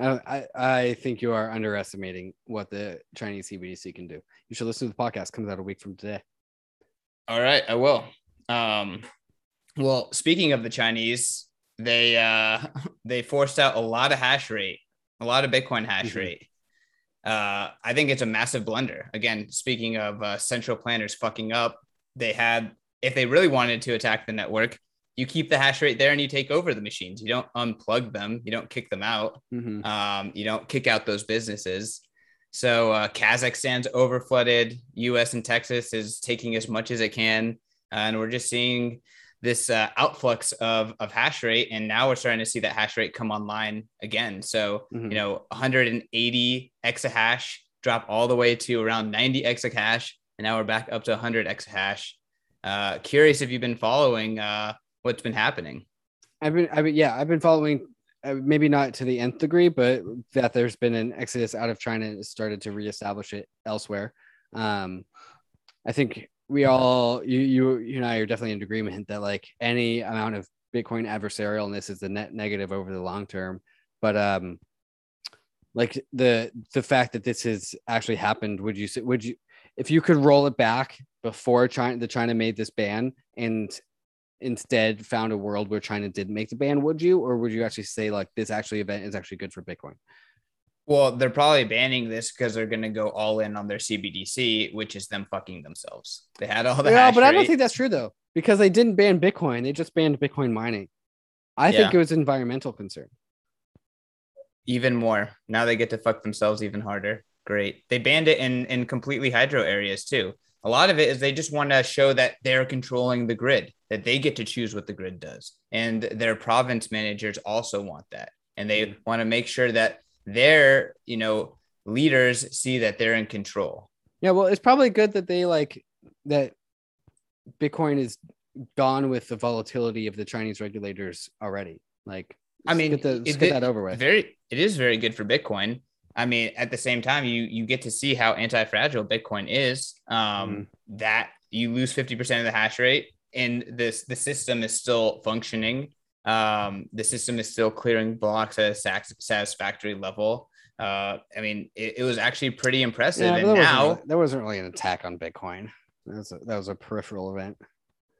I, I think you are underestimating what the Chinese CBDC can do. You should listen to the podcast. Comes out a week from today. All right, I will. Um, well, speaking of the Chinese, they uh, they forced out a lot of hash rate, a lot of Bitcoin hash mm-hmm. rate. Uh, I think it's a massive blunder. Again, speaking of uh, central planners fucking up, they had if they really wanted to attack the network, you keep the hash rate there and you take over the machines. You don't unplug them. You don't kick them out. Mm-hmm. Um, you don't kick out those businesses. So uh, Kazakhstan's overflooded. U.S. and Texas is taking as much as it can, and we're just seeing this uh, outflux of of hash rate. And now we're starting to see that hash rate come online again. So mm-hmm. you know, 180 exahash drop all the way to around 90 exahash, and now we're back up to 100 exahash. Uh, curious if you've been following uh, what's been happening. I've been, I mean, yeah, I've been following, uh, maybe not to the nth degree, but that there's been an exodus out of China and started to reestablish it elsewhere. Um, I think we all, you, you, you and I are definitely in agreement that like any amount of Bitcoin adversarialness is the net negative over the long term. But um, like the the fact that this has actually happened, would you would you, if you could roll it back before China, the China made this ban and instead found a world where China didn't make the ban, would you? Or would you actually say like this actually event is actually good for Bitcoin? Well, they're probably banning this because they're going to go all in on their CBDC, which is them fucking themselves. They had all the yeah, but rate. I don't think that's true though, because they didn't ban Bitcoin; they just banned Bitcoin mining. I yeah. think it was environmental concern. Even more. Now they get to fuck themselves even harder. Great. They banned it in in completely hydro areas too. A lot of it is they just want to show that they're controlling the grid, that they get to choose what the grid does. And their province managers also want that. And they mm-hmm. want to make sure that their, you know, leaders see that they're in control. Yeah, well, it's probably good that they like that Bitcoin is gone with the volatility of the Chinese regulators already. Like, I mean, get, the, get that over with. Very, it is very good for Bitcoin. I mean, at the same time, you you get to see how anti-fragile Bitcoin is. Um, mm-hmm. That you lose fifty percent of the hash rate, and this the system is still functioning. Um, the system is still clearing blocks at a satisfactory level. Uh, I mean, it, it, was actually pretty impressive. Yeah, and now wasn't, there wasn't really an attack on Bitcoin. That was a, that was a peripheral event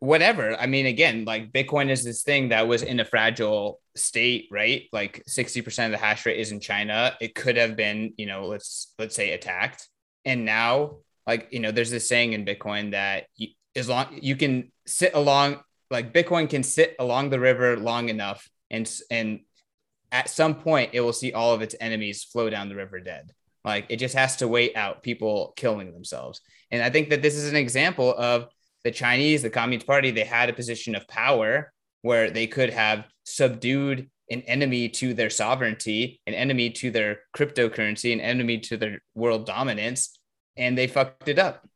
whatever. I mean, again, like Bitcoin is this thing that was in a fragile state, right? Like 60% of the hash rate is in China. It could have been, you know, let's let's say attacked. And now, like, you know, there's this saying in Bitcoin that you, as long you can sit along like Bitcoin can sit along the river long enough and and at some point it will see all of its enemies flow down the river dead. Like it just has to wait out people killing themselves. And I think that this is an example of the Chinese, the Communist Party, they had a position of power where they could have subdued an enemy to their sovereignty, an enemy to their cryptocurrency, an enemy to their world dominance, and they fucked it up.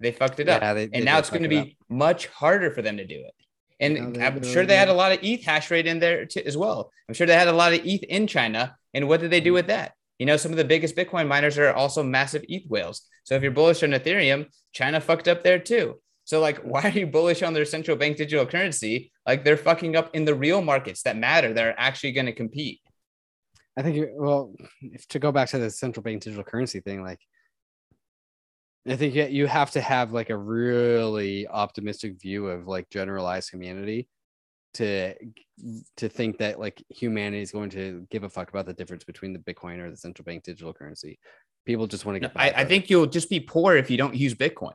They fucked it yeah, up. They, and they now it's going to be up. much harder for them to do it. And no, I'm sure they had a lot of ETH hash rate in there too, as well. I'm sure they had a lot of ETH in China. And what did they do mm. with that? You know, some of the biggest Bitcoin miners are also massive ETH whales. So if you're bullish on Ethereum, China fucked up there too. So like, why are you bullish on their central bank digital currency? Like they're fucking up in the real markets that matter. They're actually going to compete. I think well, if to go back to the central bank digital currency thing, like I think you have to have like a really optimistic view of like generalized humanity to to think that like humanity is going to give a fuck about the difference between the Bitcoin or the central bank digital currency. People just want to get. No, I, I think you'll just be poor if you don't use Bitcoin.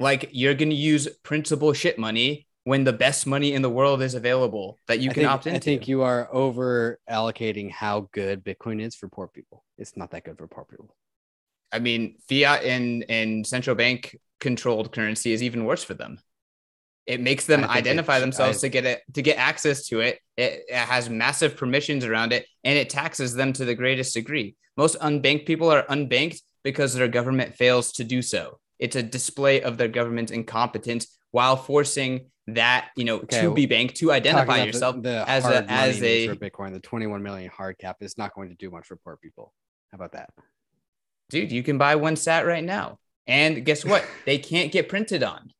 Like you're going to use principal shit money when the best money in the world is available that you can think, opt into. I think you are over allocating how good Bitcoin is for poor people. It's not that good for poor people. I mean, fiat and and central bank controlled currency is even worse for them. It makes them identify themselves I, to get it to get access to it. it. It has massive permissions around it, and it taxes them to the greatest degree. Most unbanked people are unbanked because their government fails to do so. It's a display of their government's incompetence while forcing that you know okay, to be banked to identify yourself the, the as a as a for Bitcoin. The 21 million hard cap is not going to do much for poor people. How about that, dude? You can buy one sat right now, and guess what? they can't get printed on,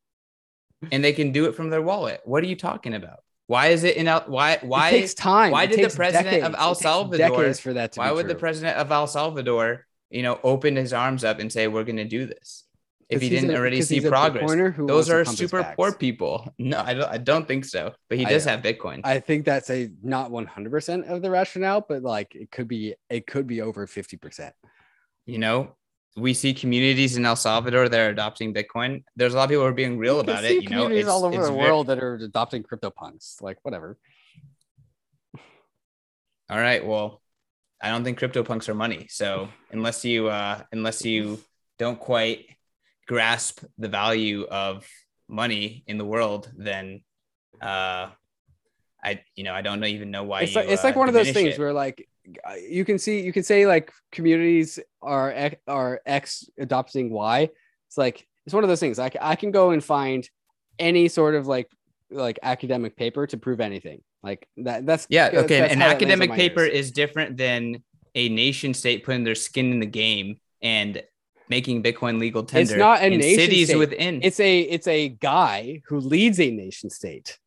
and they can do it from their wallet. What are you talking about? Why is it in why why it takes time? Why did the president decades. of El Salvador for that? why would true. the president of El Salvador, you know, open his arms up and say we're going to do this? if he didn't already see progress. Those are super poor people. No, I don't. I don't think so. But he does I, have Bitcoin. I think that's a not one hundred percent of the rationale, but like it could be. It could be over fifty percent. You know, we see communities in El Salvador that are adopting Bitcoin. There's a lot of people who are being real about it. You know, it's, all over it's the very... world that are adopting CryptoPunks. Like whatever. All right. Well, I don't think CryptoPunks are money. So unless you uh unless you don't quite grasp the value of money in the world, then uh, I you know I don't even know why. It's you, like, it's uh, like one of those things it. where like you can see you can say like communities are are X adopting Y. It's like it's one of those things. Like I can go and find any sort of like like academic paper to prove anything. Like that. That's yeah. Okay. That's An academic paper ears. is different than a nation state putting their skin in the game and making Bitcoin legal tender. It's not a nation cities state. within. It's a it's a guy who leads a nation state.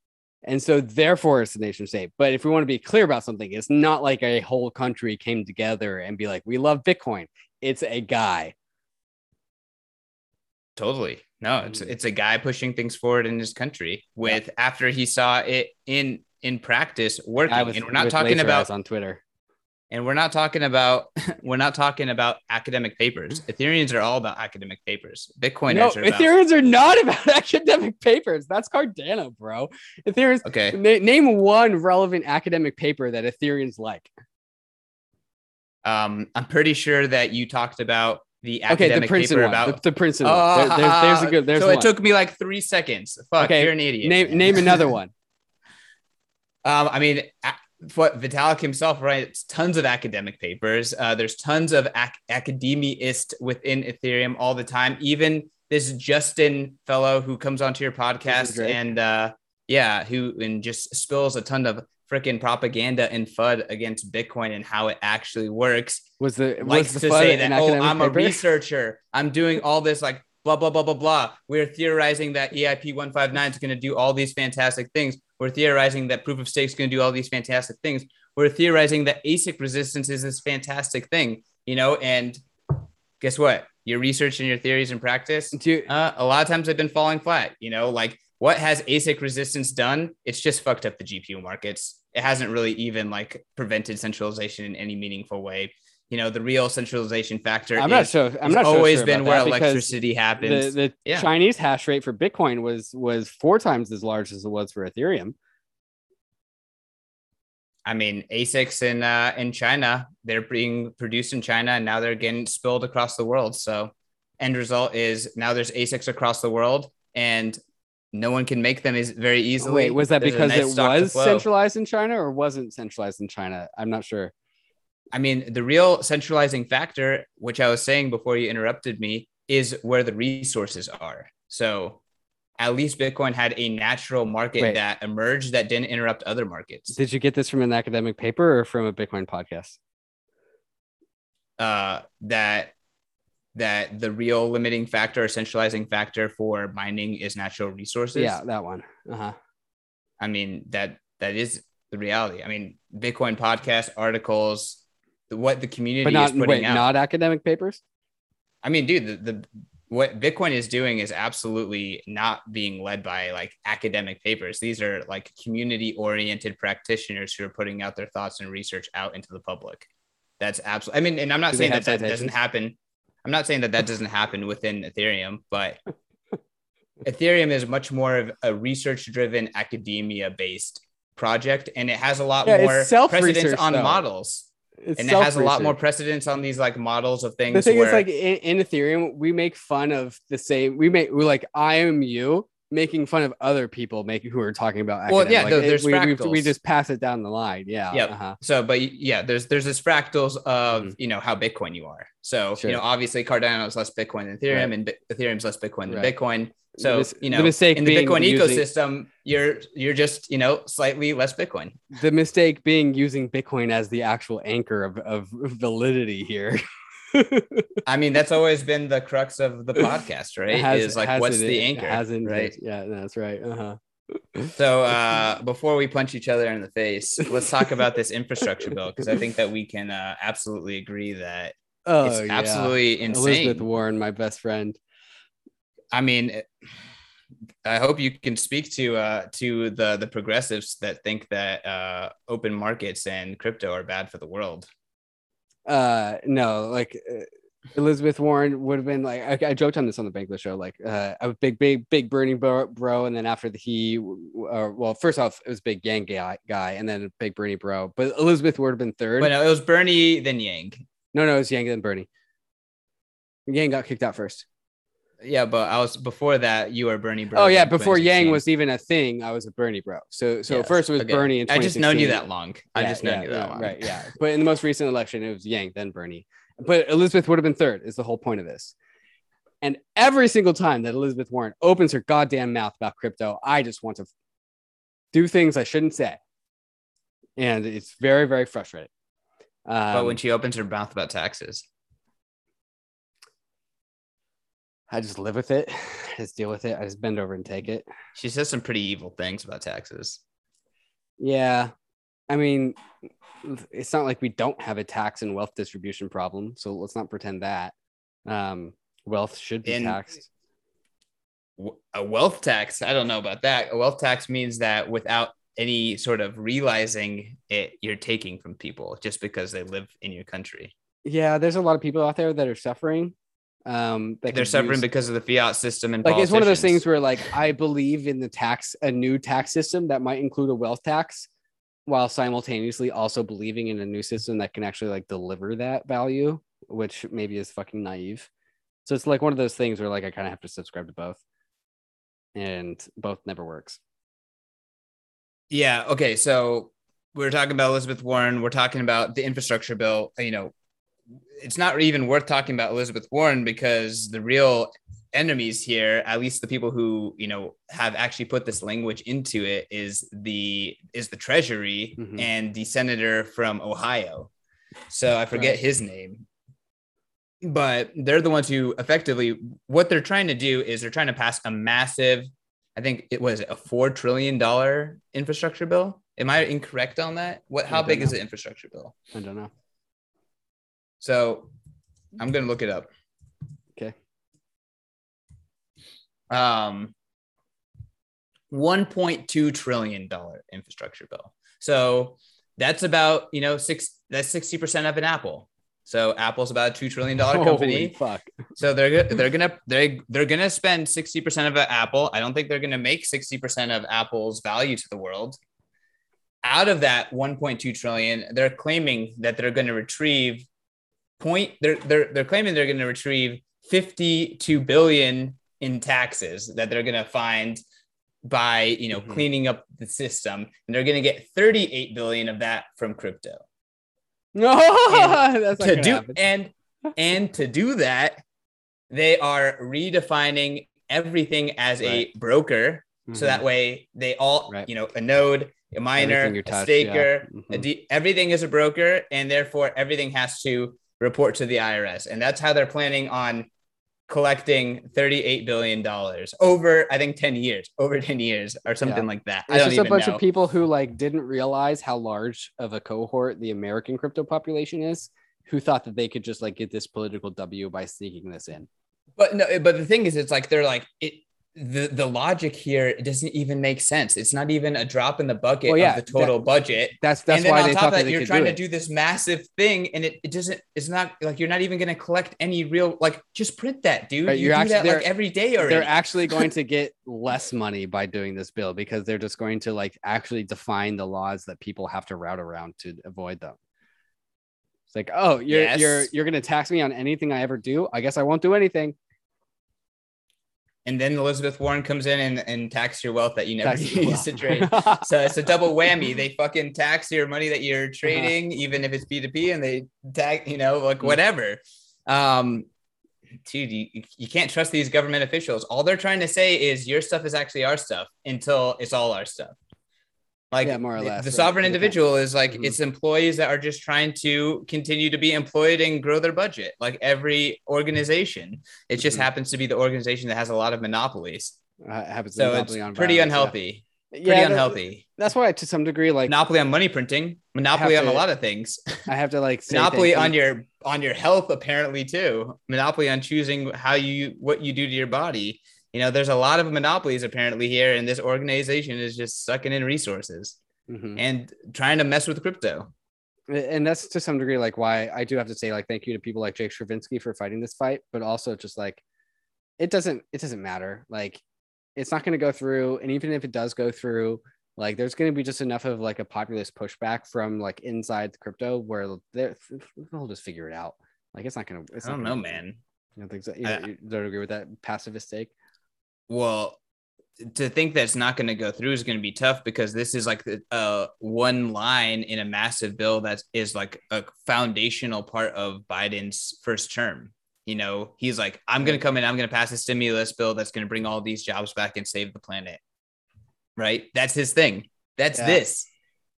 And so therefore it's a nation state. But if we want to be clear about something, it's not like a whole country came together and be like, we love Bitcoin. It's a guy. Totally. No, it's mm. it's a guy pushing things forward in his country with yeah. after he saw it in in practice working. and we're not talking about on Twitter. And we're not talking about we're not talking about academic papers. Ethereans are all about academic papers. Bitcoiners no, are Ethereans are not about academic papers. That's Cardano, bro. Ethereans. Okay. Na- name one relevant academic paper that Ethereans like. Um, I'm pretty sure that you talked about the academic okay, the Princeton paper one. about the, the Princeton uh. There, there's, there's, a good. There's so one. it took me like three seconds. Fuck, okay, you're an idiot. Name name another one. Um, I mean, what Vitalik himself writes tons of academic papers. Uh, there's tons of ac- within Ethereum all the time. Even this Justin fellow who comes onto your podcast and uh, Yeah, who and just spills a ton of freaking propaganda and FUD against Bitcoin and how it actually works. Was the likes was the to say that oh I'm paper? a researcher, I'm doing all this like blah blah blah blah blah. We're theorizing that EIP 1559 is going to do all these fantastic things. We're theorizing that proof of stake is going to do all these fantastic things. We're theorizing that ASIC resistance is this fantastic thing, you know, and guess what? Your research and your theories and practice, uh, a lot of times they've been falling flat. You know, like what has ASIC resistance done? It's just fucked up the GPU markets. It hasn't really even like prevented centralization in any meaningful way. You know, the real centralization factor. I'm not sure. I'm not always sure been where electricity happens. The, the yeah. Chinese hash rate for Bitcoin was was four times as large as it was for Ethereum. I mean, ASICs in uh, in China, they're being produced in China, and now they're getting spilled across the world. So, end result is now there's ASICs across the world, and no one can make them is very easily. Wait, was that there's because nice it was centralized in China or wasn't centralized in China? I'm not sure. I mean, the real centralizing factor, which I was saying before you interrupted me, is where the resources are. So at least Bitcoin had a natural market Wait. that emerged that didn't interrupt other markets. Did you get this from an academic paper or from a Bitcoin podcast? Uh, that that the real limiting factor or centralizing factor for mining is natural resources. Yeah, that one. Uh-huh. I mean that that is the reality. I mean, Bitcoin podcast articles, what the community but not, is putting wait, out. Not academic papers. I mean, dude, the, the what Bitcoin is doing is absolutely not being led by like academic papers. These are like community oriented practitioners who are putting out their thoughts and research out into the public. That's absolutely, I mean, and I'm not Do saying that that doesn't happen. I'm not saying that that doesn't happen within Ethereum, but Ethereum is much more of a research driven academia based project and it has a lot yeah, more precedence on though. models. It's and it has a lot more precedence on these like models of things. The thing where... is, like in, in, Ethereum, we make fun of the same. We make we like I am you making fun of other people making who are talking about. Well, yeah, like, there's it, we, we, we, just pass it down the line. Yeah. Yeah. Uh-huh. So, but yeah, there's there's this fractals of mm-hmm. you know how Bitcoin you are. So sure. you know, obviously Cardano is less Bitcoin than Ethereum, right. and B- Ethereum's less Bitcoin than right. Bitcoin. So the, you know, the mistake in the Bitcoin using, ecosystem, you're you're just you know slightly less Bitcoin. The mistake being using Bitcoin as the actual anchor of, of validity here. I mean, that's always been the crux of the podcast, right? Has, is like what's the anchor, hasn't right? Yeah, that's right. Uh-huh. so uh, before we punch each other in the face, let's talk about this infrastructure bill because I think that we can uh, absolutely agree that oh, it's absolutely yeah. insane. Elizabeth Warren, my best friend. I mean, I hope you can speak to uh, to the the progressives that think that uh, open markets and crypto are bad for the world. Uh, no, like uh, Elizabeth Warren would have been like I, I, joked on this on the Bankless show, like uh, a big, big, big Bernie bro, bro, and then after the he, uh, well, first off it was big Yang guy, guy, and then a big Bernie bro, but Elizabeth would have been third. But no, it was Bernie then Yang. No, no, it was Yang then Bernie. Yang got kicked out first. Yeah, but I was before that. You were Bernie bro. Oh yeah, before Yang was even a thing, I was a Bernie bro. So so first it was okay. Bernie. In I just known you that long. I just known yeah, you that yeah, long. Right. Yeah. But in the most recent election, it was Yang then Bernie. But Elizabeth would have been third. Is the whole point of this. And every single time that Elizabeth Warren opens her goddamn mouth about crypto, I just want to do things I shouldn't say, and it's very very frustrating. Um, but when um, she opens her mouth about taxes, I just live with it. I just deal with it. I just bend over and take it. She says some pretty evil things about taxes. Yeah. I mean, it's not like we don't have a tax and wealth distribution problem. So let's not pretend that. Um, wealth should be taxed. A wealth tax, I don't know about that. A wealth tax means that without any sort of realizing it, you're taking from people just because they live in your country. Yeah, there's a lot of people out there that are suffering um they're suffering use, because of the fiat system and like it's one of those things where like i believe in the tax a new tax system that might include a wealth tax while simultaneously also believing in a new system that can actually like deliver that value which maybe is fucking naive. So it's like one of those things where like i kind of have to subscribe to both. And both never works. Yeah okay so we're talking about elizabeth warren. We're talking about the infrastructure bill you know it's not even worth talking about Elizabeth Warren because the real enemies here, at least the people who you know have actually put this language into it, is the is the Treasury mm-hmm. and the senator from Ohio. So I forget right. his name, but they're the ones who effectively what they're trying to do is they're trying to pass a massive, I think it was a four trillion dollar infrastructure bill. Am I incorrect on that? What? How big know. is the infrastructure bill? I don't know. So I'm gonna look it up. Okay. Um, 1.2 trillion dollar infrastructure bill. So that's about you know six. That's 60 percent of an Apple. So Apple's about a two trillion dollar company. Holy fuck. So they're they're gonna they they're gonna spend 60 percent of an Apple. I don't think they're gonna make 60 percent of Apple's value to the world. Out of that 1.2 trillion, they're claiming that they're going to retrieve point they're they're they're claiming they're going to retrieve 52 billion in taxes that they're going to find by you know mm-hmm. cleaning up the system and they're going to get 38 billion of that from crypto no that's to do happen. and and to do that they are redefining everything as right. a broker mm-hmm. so that way they all right. you know a node a miner a staker yeah. mm-hmm. a de- everything is a broker and therefore everything has to report to the IRS. And that's how they're planning on collecting $38 billion over, I think 10 years, over 10 years or something yeah. like that. It's just a bunch know. of people who like didn't realize how large of a cohort the American crypto population is, who thought that they could just like get this political W by sneaking this in. But no, but the thing is, it's like they're like it the the logic here doesn't even make sense. It's not even a drop in the bucket well, yeah, of the total that, budget. That's that's and then why on top of that, you're trying do to do this massive thing, and it, it doesn't. It's not like you're not even going to collect any real like. Just print that, dude. Right, you do actually, that like every day already. They're actually going to get less money by doing this bill because they're just going to like actually define the laws that people have to route around to avoid them. It's like, oh, you're yes. you're you're going to tax me on anything I ever do. I guess I won't do anything and then Elizabeth Warren comes in and, and tax your wealth that you never used to trade. so it's a double whammy. They fucking tax your money that you're uh-huh. trading, uh-huh. even if it's P2P, and they tax, you know, like mm. whatever. Um, dude, you, you can't trust these government officials. All they're trying to say is your stuff is actually our stuff until it's all our stuff. Like yeah, more or less. The sovereign individual is like mm-hmm. it's employees that are just trying to continue to be employed and grow their budget. Like every organization, it just mm-hmm. happens to be the organization that has a lot of monopolies. Uh, happens so it's pretty unhealthy. Yeah. Pretty yeah, unhealthy. That's why, to some degree, like monopoly on money printing, monopoly on to, a lot of things. I have to like monopoly on your on your health, apparently too. Monopoly on choosing how you what you do to your body you know, there's a lot of monopolies apparently here, and this organization is just sucking in resources mm-hmm. and trying to mess with crypto. And that's to some degree like why I do have to say like thank you to people like Jake Chervinsky for fighting this fight, but also just like it doesn't it doesn't matter. Like it's not going to go through, and even if it does go through, like there's going to be just enough of like a populist pushback from like inside the crypto where they'll just figure it out. Like it's not going to. I don't know, man. You don't think so? You, I, you don't agree with that pacifist take? Well, to think that's not going to go through is going to be tough because this is like the uh, one line in a massive bill that is like a foundational part of Biden's first term. You know, he's like, I'm going to come in, I'm going to pass a stimulus bill that's going to bring all these jobs back and save the planet. Right? That's his thing. That's yeah. this.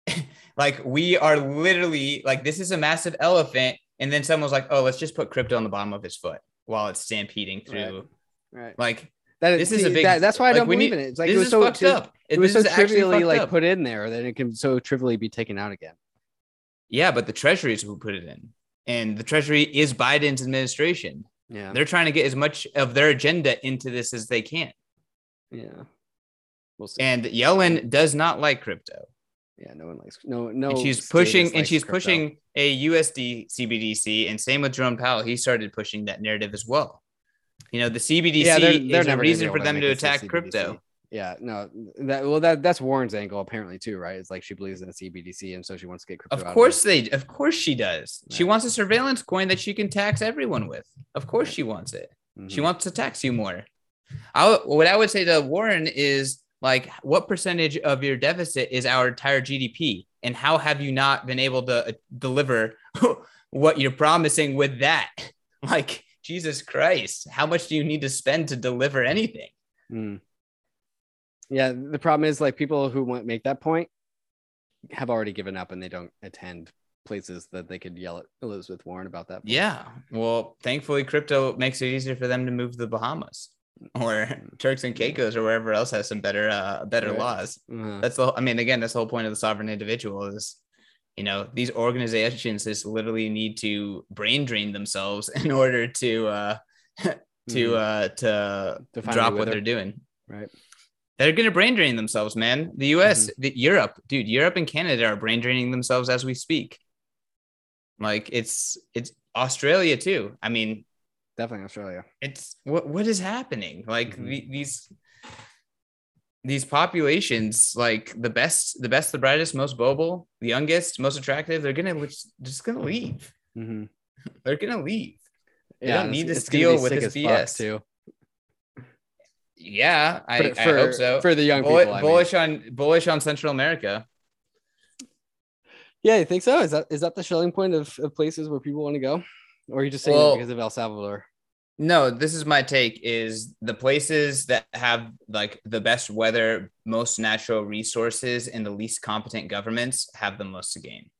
like, we are literally like, this is a massive elephant. And then someone's like, oh, let's just put crypto on the bottom of his foot while it's stampeding through. Right. right. Like, that this is a big. That, that's why I don't believe in it. It's like it was so fucked up. It, it was so trivially like up. put in there that it can so trivially be taken out again. Yeah, but the Treasury is who put it in, and the Treasury is Biden's administration. Yeah, they're trying to get as much of their agenda into this as they can. Yeah, we'll see. And Yellen does not like crypto. Yeah, no one likes no no. And she's pushing and she's crypto. pushing a USD CBDC, and same with Jerome Powell. He started pushing that narrative as well. You know, the CBDC yeah, they're, they're is a reason for them to attack crypto. Yeah, no, that well, that that's Warren's angle apparently too, right? It's like she believes in the CBDC, and so she wants to get crypto. Of course, of they, of course, she does. Right. She wants a surveillance coin that she can tax everyone with. Of course, she wants it. Mm-hmm. She wants to tax you more. I, what I would say to Warren is like, what percentage of your deficit is our entire GDP, and how have you not been able to uh, deliver what you're promising with that? Like, Jesus Christ, how much do you need to spend to deliver anything? Mm. Yeah, the problem is like people who want make that point have already given up and they don't attend places that they could yell at Elizabeth Warren about that. Point. Yeah. Well, thankfully, crypto makes it easier for them to move to the Bahamas or mm. Turks and Caicos or wherever else has some better uh better right. laws. Uh-huh. That's the I mean again that's the whole point of the sovereign individual is you know these organizations just literally need to brain drain themselves in order to uh to mm. uh to drop what they're doing. Right. They're gonna brain drain themselves, man. The US, mm-hmm. the, Europe, dude, Europe and Canada are brain draining themselves as we speak. Like it's it's Australia too. I mean, definitely Australia. It's what what is happening? Like mm-hmm. the, these these populations, like the best, the best, the brightest, most mobile, the youngest, most attractive, they're gonna just, gonna leave. Mm-hmm. They're gonna leave. They yeah, don't need to deal with this BS too. Yeah, I, for, I hope so. For the young Bull, people, bullish mean. on bullish on Central America. Yeah, I think so. Is that is that the Schelling point of, of places where people want to go, or are you just saying well, because of El Salvador? No, this is my take is the places that have like the best weather, most natural resources, and the least competent governments have the most to gain.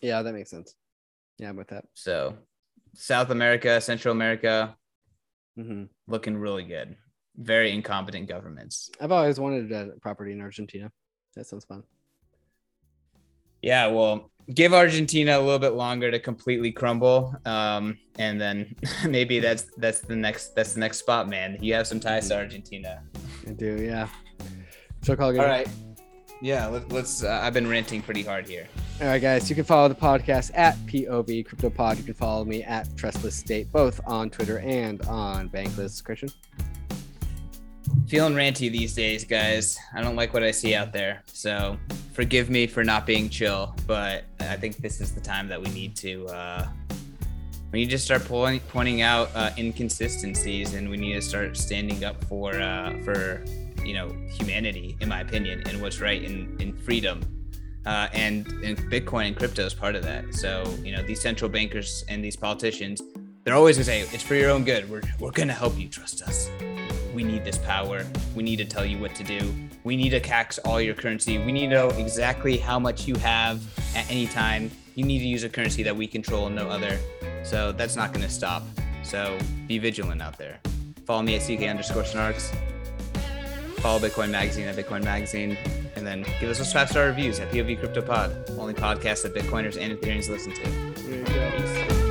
Yeah, that makes sense. Yeah, I'm with that. So South America, Central America, mm-hmm. looking really good. Very incompetent governments. I've always wanted a property in Argentina. That sounds fun. Yeah, well, give Argentina a little bit longer to completely crumble, um, and then maybe that's that's the next that's the next spot, man. You have some ties to Argentina. I do, yeah. So call All right. Yeah, let, us uh, I've been ranting pretty hard here. All right, guys. You can follow the podcast at POV CryptoPod. You can follow me at Trustless State, both on Twitter and on Bankless. Christian. Feeling ranty these days, guys. I don't like what I see out there. So forgive me for not being chill, but I think this is the time that we need to uh, we need to start pulling, pointing out uh, inconsistencies, and we need to start standing up for uh, for you know humanity, in my opinion, and what's right in in freedom. Uh, and, and Bitcoin and crypto is part of that. So you know these central bankers and these politicians, they're always gonna say it's for your own good. We're we're gonna help you. Trust us we need this power. We need to tell you what to do. We need to tax all your currency. We need to know exactly how much you have at any time. You need to use a currency that we control and no other. So that's not going to stop. So be vigilant out there. Follow me at CK underscore snarks. Follow Bitcoin Magazine at Bitcoin Magazine. And then give us those five star reviews at POV Crypto Pod, only podcast that Bitcoiners and Ethereans listen to. Peace.